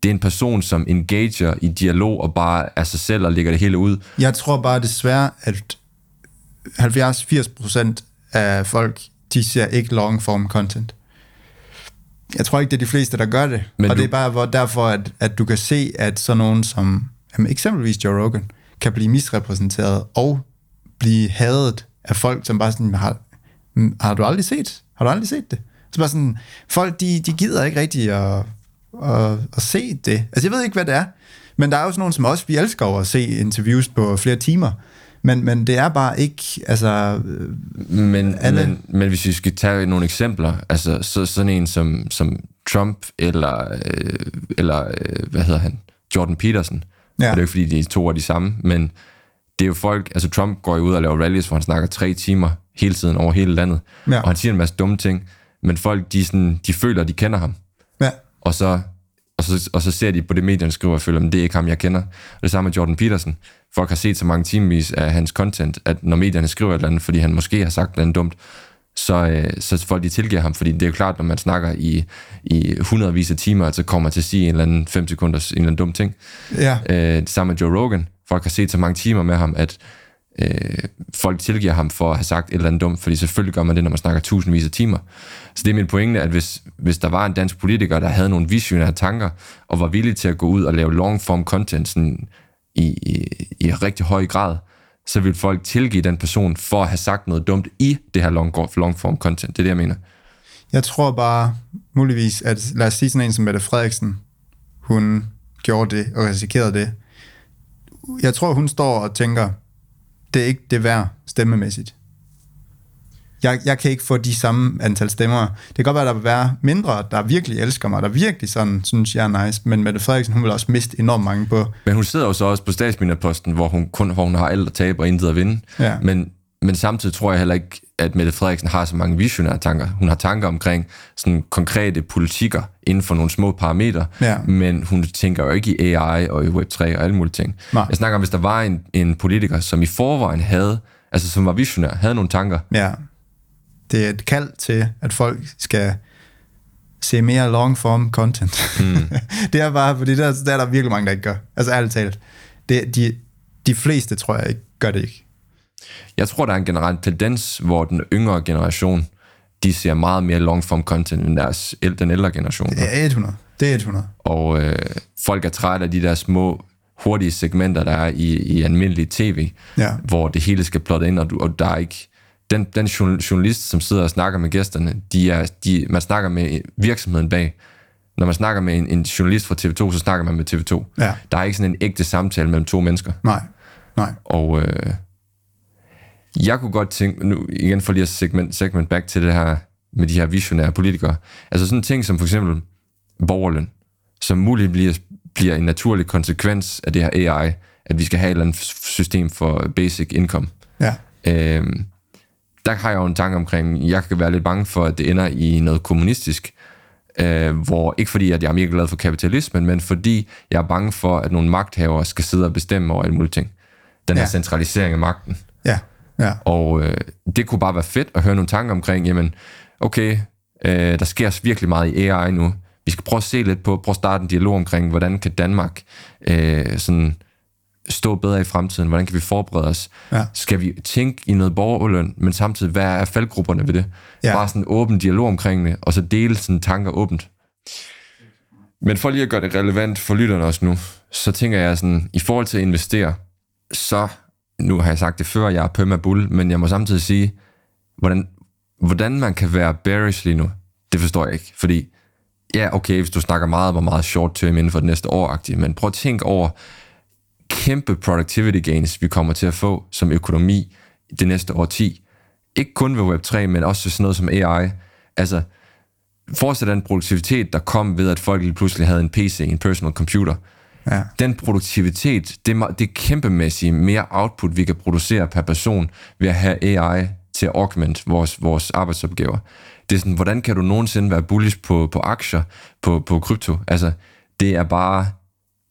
det er en person, som engager i dialog og bare er sig selv og lægger det hele ud. Jeg tror bare desværre, at 70-80% af folk, de ser ikke long form content. Jeg tror ikke, det er de fleste, der gør det. Men og du- det er bare hvor, derfor, at, at du kan se, at sådan nogen som jamen, eksempelvis Joe Rogan, kan blive misrepræsenteret og blive hadet af folk, som bare sådan, har, "Mm, har du aldrig set? Har du aldrig set det? Så bare sådan, folk, de, de gider ikke rigtig at, at, at se det. Altså, jeg ved ikke, hvad det er, men der er jo sådan nogen som os, vi elsker over at se interviews på flere timer, men, men det er bare ikke, altså, øh, Men, Alle- men, men hvis vi skal tage nogle eksempler, altså så, sådan en som, som Trump eller, øh, eller øh, hvad hedder han, Jordan Peterson. Ja. Og det er jo ikke, fordi de to er de samme, men det er jo folk, altså Trump går jo ud og laver rallies, hvor han snakker tre timer hele tiden over hele landet, Ja. og han siger en masse dumme ting, men folk, de, sådan, de føler, de kender ham, ja, og så, og så, og så ser de på det, medierne skriver, og føler, at det er ikke ham, jeg kender. Og det samme med Jordan Peterson. Folk har set så mange timevis af hans content, at når medierne skriver et eller andet, fordi han måske har sagt et eller andet dumt, så, øh, så folk de tilgiver ham, fordi det er jo klart, når man snakker i, i hundredvis af timer, så kommer man til at sige en eller anden fem sekunders en eller anden dum ting. ja, Øh, det samme med Joe Rogan. Folk har set så mange timer med ham, at øh, folk tilgiver ham for at have sagt et eller andet dumt, fordi selvfølgelig gør man det, når man snakker tusindvis af timer. Så det er min pointe, at hvis, hvis der var en dansk politiker, der havde nogle visionære tanker, og var villig til at gå ud og lave long-form content sådan i, i, i rigtig høj grad, så vil folk tilgive den person for at have sagt noget dumt i det her long, long-form content. Det er det, jeg mener. Jeg tror bare muligvis, at lad os sige sådan en som Mette Frederiksen, hun gjorde det og risikerede det. Jeg tror, hun står og tænker, det er ikke det værd stemmemæssigt. Jeg, jeg kan ikke få de samme antal stemmer. Det kan godt være, at der vil være mindre, der virkelig elsker mig, der virkelig sådan, synes jeg er nice, men Mette Frederiksen, hun vil også miste enormt mange på. Men hun sidder jo så også på statsministerposten, hvor hun kun hvor hun har alt at tabe og intet at vinde. Ja. Men, men samtidig tror jeg heller ikke, at Mette Frederiksen har så mange visionære tanker. Hun har tanker omkring sådan konkrete politikker inden for nogle små parametre, Ja. men hun tænker jo ikke i AI og i Web3 og alle mulige ting. Nej. Jeg snakker om, hvis der var en, en politiker, som i forvejen havde, altså som var visionær, havde nogle tanker, Ja. Det er et kald til, at folk skal se mere long form content. Mm. det er bare, fordi der, der er der virkelig mange, der ikke gør. Altså ærligt talt. Det, de, de fleste, tror jeg, ikke gør det ikke. Jeg tror, der er en generel tendens, hvor den yngre generation, de ser meget mere long-form content end deres, den ældre generation. Det er 100. Det er 100. Og øh, folk er trætte af de der små, hurtige segmenter, der er i, i almindelig tv, Ja. hvor det hele skal plotte ind, og, du, og der er ikke... Den, den journal- journalist, som sidder og snakker med gæsterne, de er, de, man snakker med virksomheden bag. Når man snakker med en, en journalist fra TV2, så snakker man med TV2. Ja. Der er ikke sådan en ægte samtale mellem to mennesker. Nej. Nej. Og øh, jeg kunne godt tænke, nu igen for lige at segment, segment back til det her med de her visionære politikere. Altså sådan en ting som for eksempel borgerløn, som muligt bliver, bliver en naturlig konsekvens af det her AI, at vi skal have et eller andet system for basic income. Ja. Øhm, der har jeg jo en tanke omkring, jeg kan være lidt bange for, at det ender i noget kommunistisk, øh, hvor ikke fordi, at jeg er mega glad for kapitalismen, men fordi jeg er bange for, at nogle magthavere skal sidde og bestemme over alle mulige ting. Den her Ja. centralisering af magten. Ja. Ja. Og øh, det kunne bare være fedt at høre nogle tanker omkring, jamen, okay, øh, der sker virkelig meget i AI nu. Vi skal prøve at se lidt på, prøve at starte en dialog omkring, hvordan kan Danmark øh, sådan stå bedre i fremtiden? Hvordan kan vi forberede os? Ja. Skal vi tænke i noget borgerløn, men samtidig, hvad er faldgrupperne ved det? Ja. Bare sådan en åben dialog omkring det, og så dele sådan tanker åbent. Men for lige at gøre det relevant for lytterne også nu, så tænker jeg sådan, i forhold til at investere, så, nu har jeg sagt det før, jeg er perma bull, men jeg må samtidig sige, hvordan, hvordan man kan være bearish lige nu, det forstår jeg ikke. Fordi ja, okay, hvis du snakker meget, hvor meget short term inden for det næste år, men prøv at tænke over kæmpe productivity gains, vi kommer til at få som økonomi det næste årti. Ikke kun ved Web3, men også sådan noget som AI. Altså, forestil den produktivitet, der kom ved, at folk lige pludselig havde en PC, en personal computer. Ja. Den produktivitet, det det kæmpemæssigt mere output, vi kan producere per person ved at have AI til at augment vores, vores arbejdsopgaver. Det er sådan, hvordan kan du nogensinde være bullish på, på aktier, på, på krypto? Altså, det er bare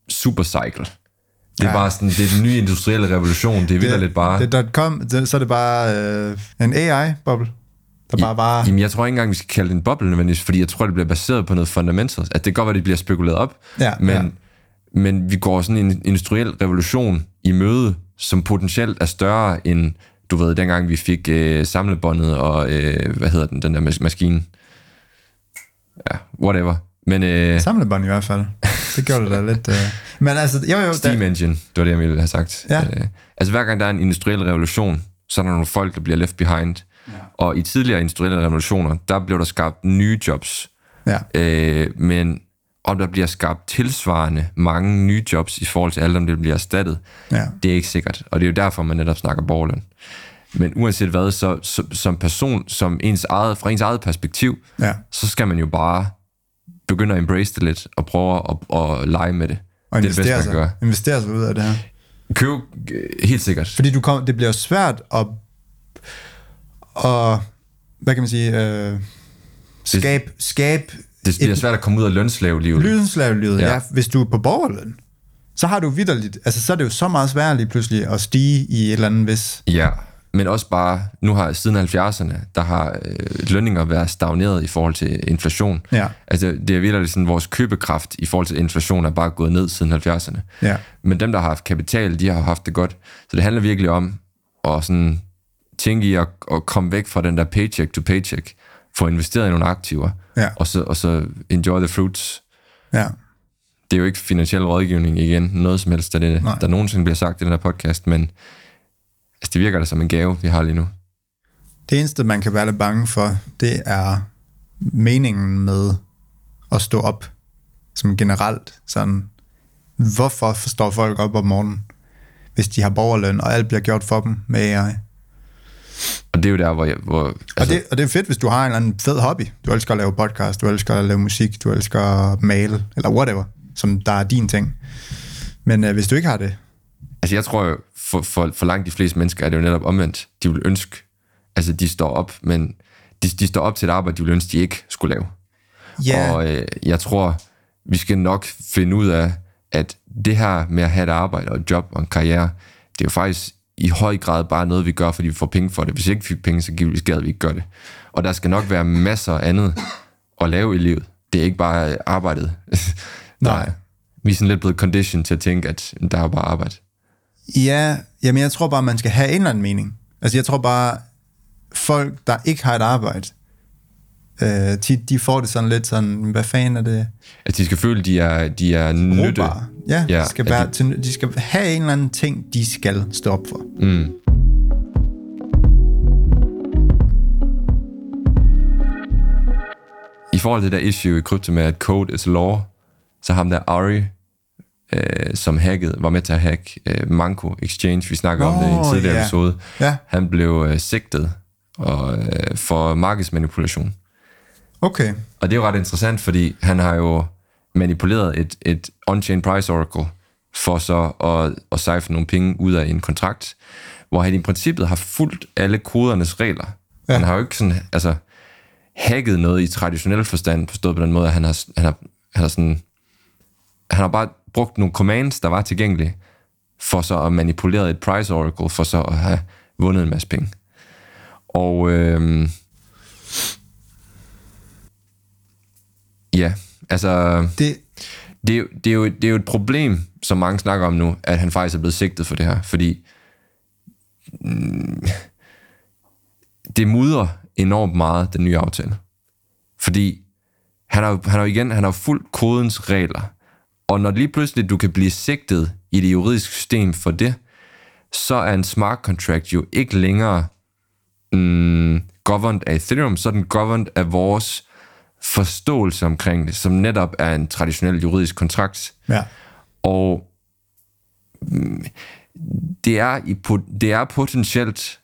super cycle. Det er ja. bare sådan, det er den nye industrielle revolution. Det er vildt lidt bare... Det er .com, det, så er det bare øh, en AI-boble. Der bare bare... Jamen, jeg tror ikke engang, vi skal kalde det en boble nødvendigvis, fordi jeg tror, det bliver baseret på noget fundamentals. At det kan godt være, det bliver spekuleret op, Ja, men, ja. men vi går sådan en industriel revolution i møde, som potentielt er større end, du ved, dengang vi fik øh, samlebåndet og, øh, hvad hedder den, den der mas- maskine. Ja, whatever. Men øh, Samlebånd i hvert fald. Det gjorde det da lidt... Øh. Men altså, jo jo... Steam Da, Engine, det var det, jeg ville have sagt. Ja. Øh, altså hver gang der er en industriel revolution, så er der nogle folk, der bliver left behind. Ja. Og i tidligere industrielle revolutioner, der blev der skabt nye jobs. ja. Øh, men om der bliver skabt tilsvarende mange nye jobs i forhold til alle, om det bliver erstattet, Ja. det er ikke sikkert. Og det er jo derfor, man netop snakker borgerløn. Men uanset hvad, så, så som person, som ens eget, fra ens eget perspektiv, Ja. så skal man jo bare begynde at embrace det lidt, og prøve at, at lege med det. Og det er det bedste, man kan gøre. investere sig ud af det her. Køb, øh, helt sikkert. Fordi du kom, det bliver jo svært at, at hvad kan man sige, øh, skabe, skabe Det bliver svært at komme ud af lønslavelivet. lydenslavelivet, ja. Ja. ja, hvis du er på borgerløn. Så har du vidderligt, altså så er det jo så meget svært lige pludselig at stige i et eller andet vis. Ja, men også bare, nu har siden 70'erne, der har øh, lønninger været stagneret i forhold til inflation. Ja. Altså, det er virkelig sådan, vores købekraft i forhold til inflation er bare gået ned siden 70'erne. Ja. Men dem, der har haft kapital, de har haft det godt. Så det handler virkelig om at sådan tænke i at, at komme væk fra den der paycheck to paycheck, få investeret i nogle aktiver, Ja. og, så, og så enjoy the fruits. Ja. Det er jo ikke finansiel rådgivning igen, noget som helst, der, det, Nej. der nogensinde bliver sagt i den her podcast, men altså, det virker da som en gave, vi har lige nu. Det eneste, man kan være lidt bange for, det er meningen med at stå op som generelt. Sådan, hvorfor står folk op om morgenen, hvis de har borgerløn, og alt bliver gjort for dem med AI? Og det er jo der, hvor... Jeg, hvor Altså, altså, og, det, og det er fedt, hvis du har en eller anden fed hobby. Du elsker at lave podcast, du elsker at lave musik, du elsker at male, eller whatever, som der er din ting. Men øh, hvis du ikke har det, altså, jeg tror jo, for, for, for langt de fleste mennesker er det jo netop omvendt. De vil ønske, altså de står op, men de, de står op til et arbejde, de vil ønske, de ikke skulle lave. ja, Og øh, jeg tror, vi skal nok finde ud af, at det her med at have et arbejde og et job og en karriere, det er jo faktisk i høj grad bare noget, vi gør, fordi vi får penge for det. Hvis ikke vi fik penge, så gad vi ikke gøre det. Og der skal nok være masser af andet at lave i livet. Det er ikke bare arbejdet. Nej. Der, vi er sådan lidt blevet conditioned til at tænke, at der er bare arbejde. Ja, jamen jeg tror bare, man skal have en eller anden mening. Altså jeg tror bare, folk, der ikke har et arbejde, øh, tit, de får det sådan lidt sådan, hvad fanden er det? At de skal føle, de er, de er nytte. Ja, Ja, ja skal være, de- til, de skal have en eller anden ting, de skal stå op for. Mm. I forhold til det der issue i krypto med, at code is law, så ham der Ari, øh, som hackede, var med til at hacke øh, Manco Exchange, vi snakker om det i en tidligere ja. episode, Ja. han blev øh, sigtet og, øh, for markedsmanipulation. Okay. Og det er jo ret interessant, fordi han har jo manipuleret et, et on-chain price oracle for så at, at cipher nogle penge ud af en kontrakt, hvor han i princippet har fulgt alle kodernes regler. Ja. Han har jo ikke sådan, altså, hacket noget i traditionel forstand, forstået på den måde, at han har, han har, han har sådan, han har bare brugt nogle commands, der var tilgængelige, for så at manipulere et price oracle, for så at have vundet en masse penge. Og øhm, ja, altså, Det, det, er jo- det, er jo, det er jo et problem, som mange snakker om nu, at han faktisk er blevet sigtet for det her, fordi mm, det mudrer enormt meget, den nye aftale. Fordi han har, han har igen, han har jo fuldt kodens regler, og når lige pludselig du kan blive sigtet i det juridiske system for det, så er en smart contract jo ikke længere mm, governed af Ethereum, så er den governed af vores forståelse omkring det, som netop er en traditionel juridisk kontrakt. Ja. Og mm, det er, i, det er potentielt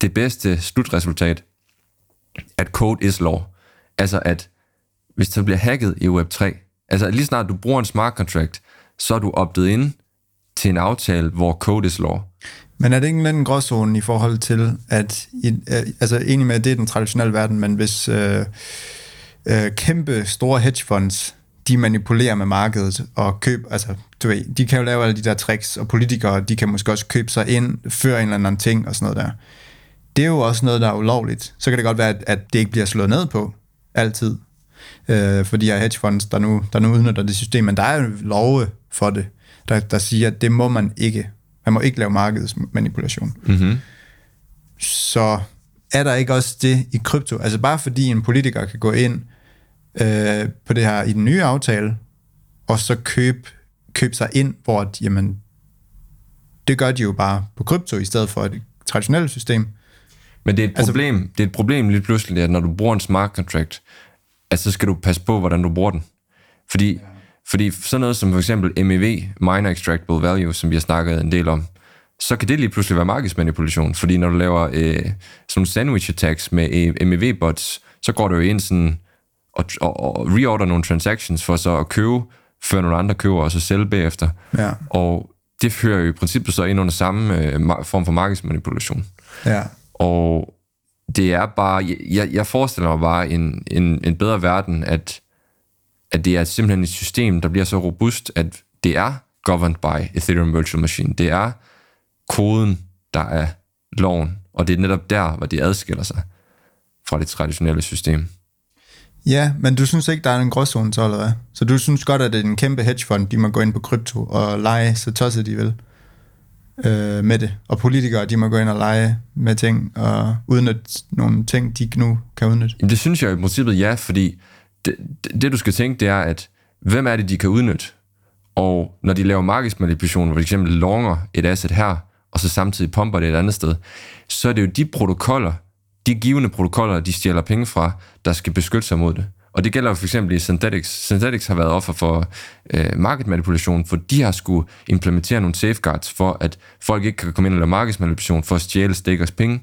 det bedste slutresultat, at code is law. Altså at hvis der bliver hacket i Web3, altså lige snart du bruger en smart contract, så er du optet ind til en aftale, hvor code is law. Men er det ikke en gråzone i forhold til, at, i, øh, altså enig med, at det er den traditionelle verden, men hvis øh, øh, kæmpe store hedgefonds, de manipulerer med markedet og køb, altså du ved, de kan jo lave alle de der tricks, og politikere, de kan måske også købe sig ind, før en eller anden ting og sådan noget der. Det er jo også noget, der er ulovligt. Så kan det godt være, at, at det ikke bliver slået ned på, altid. Øh, for de her hedgefonds, der nu, der nu udnytter det system, men der er jo love for det, der, der siger, at det må man ikke. Man må ikke lave markedsmanipulation. Mm-hmm. Så er der ikke også det i krypto? Altså bare fordi en politiker kan gå ind øh, på det her i den nye aftale, og så købe, købe sig ind, hvor at, jamen, det gør de jo bare på krypto, i stedet for et traditionelt system. Men det er et problem, altså, det er et problem lige pludselig, at når du bruger en smart contract, at så skal du passe på, hvordan du bruger den. Fordi, ja. fordi sådan noget som for eksempel MEV, Minor Extractable Value, som vi har snakket en del om, så kan det lige pludselig være markedsmanipulation, fordi når du laver øh, sådan nogle sandwich attacks med øh, MEV-bots, så går du jo ind sådan og, og, og reorder nogle transactions for så at købe, før nogle andre køber, og så sælge bagefter. Ja. Og det fører jo i princippet så ind under samme øh, form for markedsmanipulation. Ja. Og det er bare, jeg, jeg forestiller mig bare en, en, en bedre verden, at, at det er simpelthen et system, der bliver så robust, at det er governed by Ethereum Virtual Machine. Det er koden, der er loven, og det er netop der, hvor det adskiller sig fra det traditionelle system. Ja, men du synes ikke, der er en gråzone så, eller hvad? Så du synes godt, at det er en kæmpe hedgefond, de må gå ind på krypto og lege, så tosset de vil øh, med det. Og politikere, de må gå ind og lege med ting og udnytte nogle ting, de nu kan udnytte. Jamen, det synes jeg i princippet ja, fordi det, det, det du skal tænke, det er, at hvem er det, de kan udnytte? Og når de laver markedsmanipulation, hvor de eksempel longer et asset her, og så samtidig pumper det et andet sted, så er det jo de protokoller, de givende protokoller, de stjæler penge fra, der skal beskytte sig mod det. Og det gælder for eksempel i Synthetics. Synthetics har været offer for øh, markedmanipulation, for de har skulle implementere nogle safeguards for, at folk ikke kan komme ind og lave markedsmanipulation for at stjæle stikkers penge.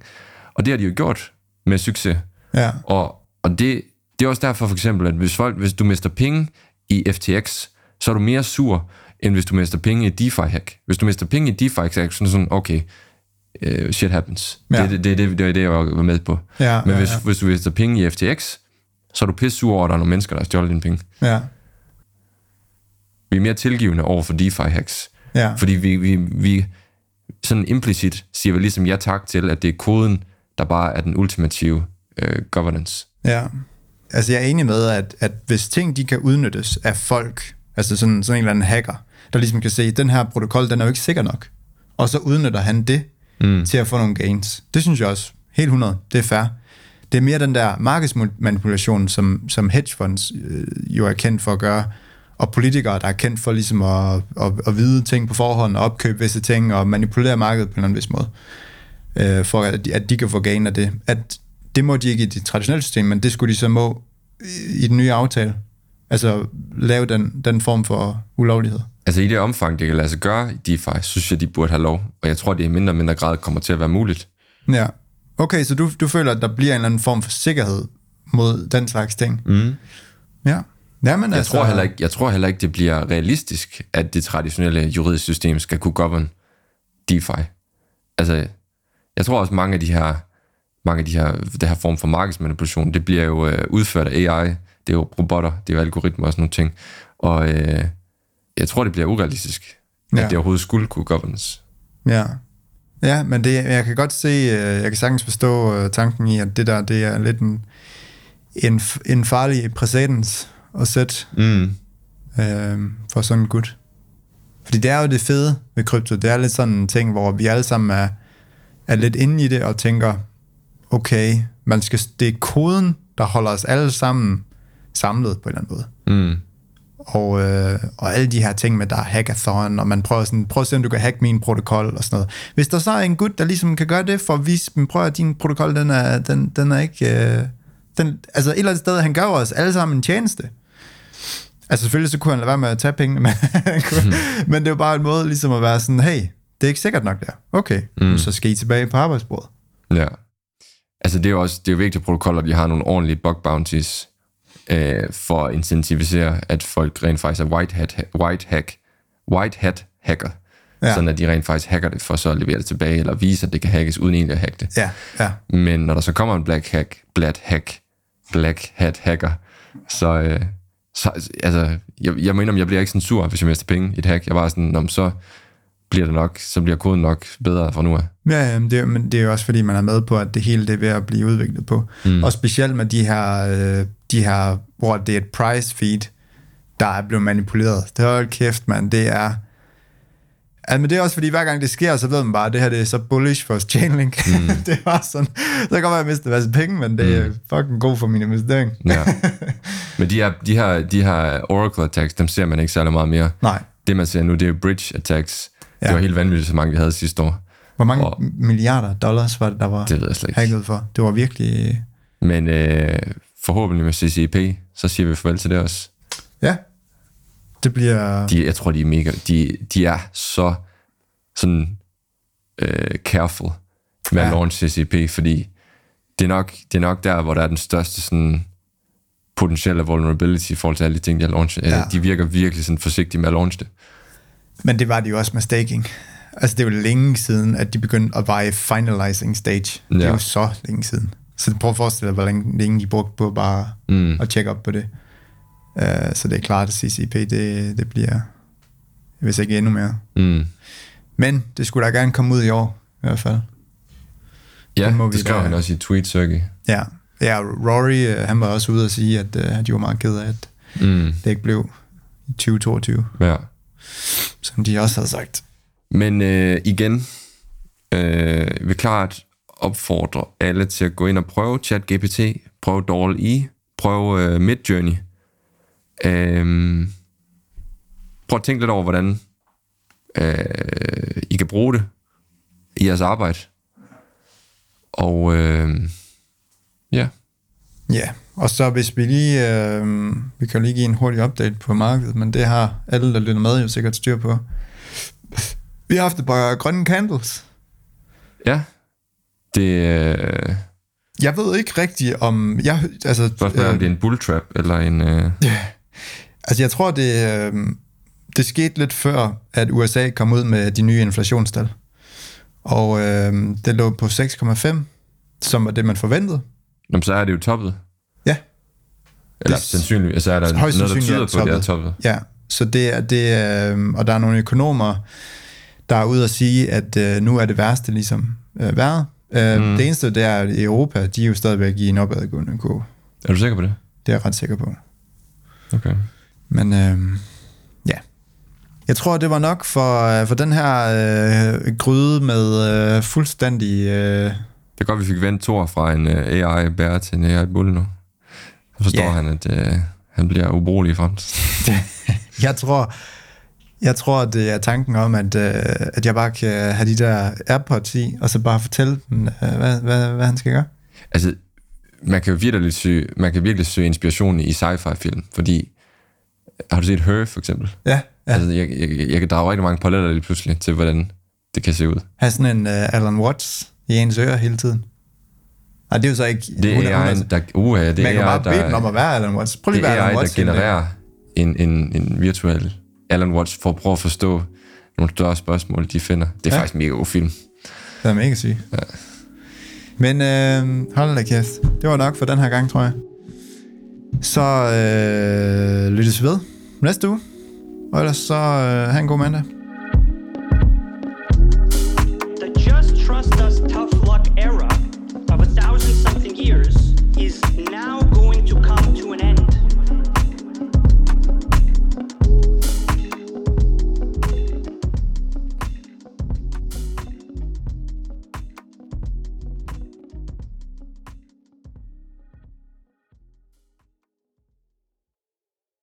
Og det har de jo gjort med succes. Ja. Og, og det, det er også derfor for eksempel, at hvis, folk, hvis du mister penge i FTX, så er du mere sur, end hvis du mister penge i DeFi-hack. Hvis du mister penge i DeFi-hack, så er det sådan, okay, uh, shit happens. Ja. Det, det, det, det er det, jeg var med på. Ja, Men ja, hvis, ja. hvis du mister penge i FTX, så er du pisse sur over, at der er nogle mennesker, der har stjålet dine penge. Ja. Vi er mere tilgivende over for DeFi-hacks. Ja. Fordi vi, vi, vi sådan implicit siger vi ligesom ja tak til, at det er koden, der bare er den ultimative øh, governance. Ja. Altså jeg er enig med, at, at hvis ting de kan udnyttes af folk, altså sådan, sådan en eller anden hacker, der ligesom kan se, at den her protokol, den er jo ikke sikker nok. Og så udnytter han det mm. til at få nogle gains. Det synes jeg også, helt 100, det er fair. Det er mere den der markedsmanipulation, som, som hedgefonds øh, jo er kendt for at gøre, og politikere, der er kendt for ligesom at, at, at vide ting på forhånd, og opkøbe visse ting, og manipulere markedet på en eller anden vis måde, øh, for at, at de kan få gain af det. At det må de ikke i det traditionelle system, men det skulle de så må i, i den nye aftale. Altså lave den, den form for ulovlighed. Altså i det omfang, det kan lade sig gøre i DeFi, synes jeg, de burde have lov. Og jeg tror, det i mindre og mindre grad kommer til at være muligt. Ja. Okay, så du, du føler, at der bliver en eller anden form for sikkerhed mod den slags ting? Mm. Ja. Jamen, Jeg, altså, tror heller ikke, jeg tror heller ikke, det bliver realistisk, at det traditionelle juridiske system skal kunne govern DeFi. Altså, jeg tror også, mange af de her, mange af de her, det her form for markedsmanipulation, det bliver jo øh, udført af AI. Det er jo robotter, det er jo algoritmer og sådan nogle ting. Og øh, jeg tror, det bliver urealistisk, at Ja. det overhovedet skulle kunne governes. Ja. Ja, men det, jeg kan godt se, øh, jeg kan sagtens forstå øh, tanken i, at det der, det er lidt en, en, en farlig præcedens at sætte Mm. øh, for sådan en gut. Fordi det er jo det fede ved krypto. Det er lidt sådan en ting, hvor vi alle sammen er, er lidt inde i det og tænker, okay, man skal, det er koden, der holder os alle sammen samlet på en eller anden måde. Mm. Og, øh, og alle de her ting med, der er hackathon, og man prøver sådan, prøv at se, om du kan hacke min protokol og sådan noget. Hvis der så er en gut, der ligesom kan gøre det for at vise dem, prøv at din protokol, den er, den, den er ikke, øh, Den, altså et eller andet sted, han gør os alle sammen en tjeneste. Altså selvfølgelig så kunne han lade være med at tage pengene, men, mm. men det var bare en måde ligesom at være sådan, hey, det er ikke sikkert nok der. Okay, mm. så skal I tilbage på arbejdsbordet. Ja. Altså det er jo også det er jo vigtigt, at protokoller de har nogle ordentlige bug bounties øh, for at incentivisere, at folk rent faktisk er white hat, white hack, white hat hacker. Ja. Sådan at de rent faktisk hacker det, for så at levere det tilbage, eller vise, at det kan hackes, uden egentlig at hacke det. Ja, ja. Men når der så kommer en black hack, black hack, black hat hacker, så, øh, så altså, jeg, jeg mener, jeg bliver ikke sådan sur, hvis jeg mister penge i et hack. Jeg var sådan, om så bliver det nok, så bliver koden nok bedre fra nu af. Ja, men det, er- men det er jo også fordi, man er med på, at det hele det er ved at blive udviklet på. Mm. Og specielt med de her, øh, de her, hvor det er et price feed, der er blevet manipuleret. Det er kæft, mand. Det er... Ja, men det er også fordi, hver gang det sker, så ved man bare, at det her det er så bullish for Chainlink. Mm. det er bare sådan, så kan godt være, at jeg mister en masse penge, men det er fucking god for min investering. Ja. Men de her, de her, de her Oracle attacks, dem ser man ikke særlig meget mere. Nej. Det man ser nu, det er bridge attacks. Ja. Det var helt vanvittigt, så mange vi havde sidste år. Hvor mange Og- milliarder dollars var det, der var Det ved jeg slet ikke. hacket for? Det var virkelig... Men øh, forhåbentlig med CCP, så siger vi farvel til det også. Ja. Det bliver... De, jeg tror, de er mega... De, de er så sådan øh, careful med at Ja. launch CCP, fordi det er, nok, det er nok der, hvor der er den største sådan, potentielle vulnerability i forhold til alle de ting, de har launchet. Ja. De virker virkelig sådan forsigtige med at launche det. Men det var de jo også med staking. Altså, det er jo længe siden, at de begyndte at i finalizing stage. Ja. Det er jo så længe siden. Så prøv at forestille dig, hvor længe, længe de brugte på bare mm. at tjekke op på det. Uh, så det er klart, at CCP, det, det bliver, hvis ikke endnu mere. Mm. Men det skulle da gerne komme ud i år, i hvert fald. Ja, Det må det skrev han også i tweet Sergey. Ja, ja Rory, uh, han var også ude og sige, at uh, de var meget ked af, at Mm. det ikke blev i 2022, Ja. Som de også havde sagt. Men øh, igen, øh, vi klart opfordre alle til at gå ind og prøve ChatGPT, prøve DALL-E, prøve øh, Midjourney. Øh, prøv at tænke lidt over, hvordan øh, I kan bruge det i jeres arbejde. Og øh, ja, Ja, og så hvis vi lige, øh, vi kan jo lige give en hurtig update på markedet, men det har alle, der lytter med, jo sikkert styr på. Vi har haft et par grønne candles. ja, det øh, Jeg ved ikke rigtigt om, jeg, altså, spørgsmålet er, om det er en bull trap, eller en... Øh, altså jeg tror, det, øh, det skete lidt før, at USA kom ud med de nye inflationstal. Og øh, det lå på 6,5, som var det, man forventede. Jamen, så er det jo toppet. Eller Det- sandsynligvis, så er der noget, der tyder er på, at det er toppet. Ja, så det er, det er, øh, og der er nogle økonomer, der er ude at sige, at øh, nu er det værste ligesom øh, været. Øh, mm. Det eneste, det er, at i Europa, de er jo stadigvæk i en opadgående kurve. Er du sikker på det? Det er jeg ret sikker på. Okay. Men øh, ja, jeg tror, det var nok for, øh, for den her øh, gryde med øh, fuldstændig... Øh, Det er godt, vi fik vendt Thor fra en uh, AI-bærer til en AI-bulle nu. Forstår Ja. han, at uh, han bliver ubrugelig i front. jeg tror, jeg tror, det er tanken om, at, øh, at jeg bare kan have de der AirPods i, og så bare fortælle dem, øh, hvad, hvad, hvad han skal gøre. altså, man kan virkelig søge, man kan virkelig søge inspiration i sci-fi-film, fordi har du set Her, for eksempel? Ja, Ja. ja. Altså, jeg, jeg, jeg kan drage rigtig mange paralleller lige pludselig til, hvordan det kan se ud. have sådan en uh, Alan Watts i ens ører hele tiden. Nej, det er jo så ikke... Det hun er hun der, uh, det man kan er bare AI, bede dem om der, at være Alan Watts. Prøv lige det at være er Alan AI, der genererer en, en, en virtuel Alan Watts for at prøve at forstå nogle større spørgsmål, de finder. Det er Ja. faktisk en mega god film. Det er mega syg. Ja. Men øh, hold da kæft. Det var nok for den her gang, tror jeg. Så øh, lyttes ved næste uge. Og ellers så øh, have en god mandag.